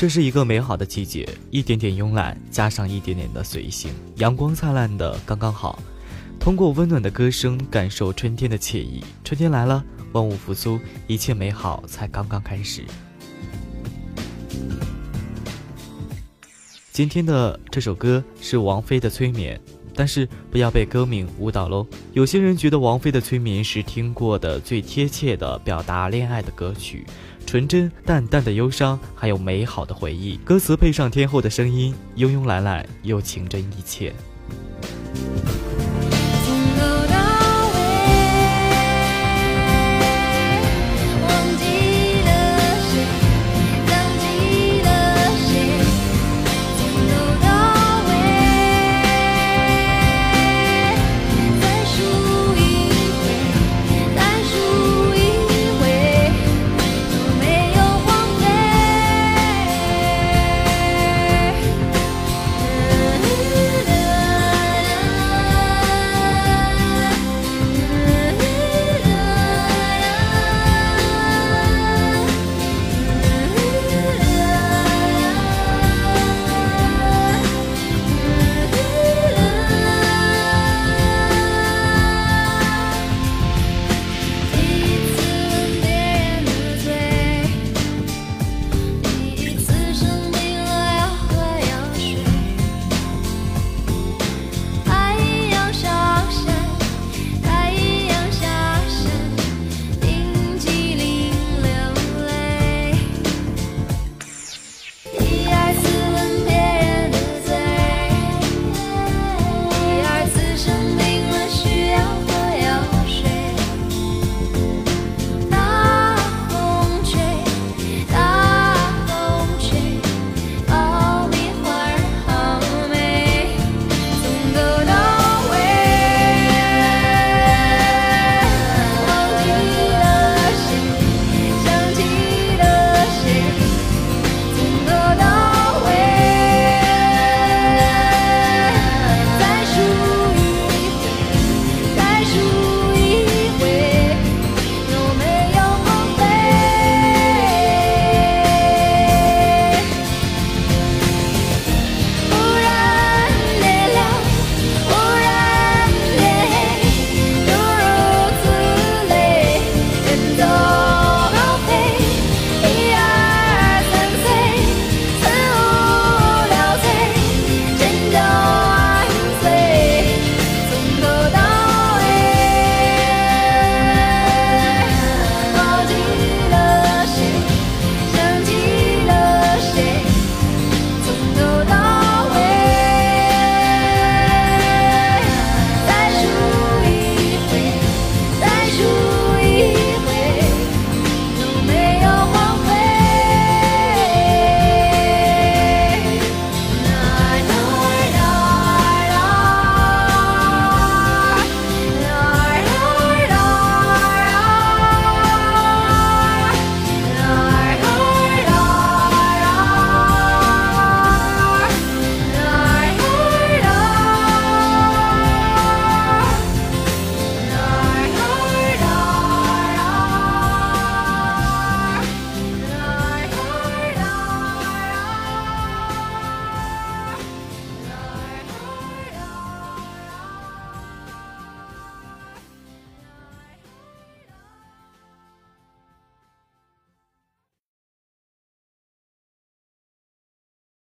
这是一个美好的季节，一点点慵懒加上一点点的随性，阳光灿烂的刚刚好。通过温暖的歌声，感受春天的惬意。春天来了，万物复苏，一切美好才刚刚开始。今天的这首歌是王菲的《催眠》，但是不要被歌名误导喽。有些人觉得王菲的《催眠》是听过的最贴切的表达恋爱的歌曲。纯真淡淡的忧伤，还有美好的回忆。歌词配上天后的声音，慵慵懒懒又情真意切。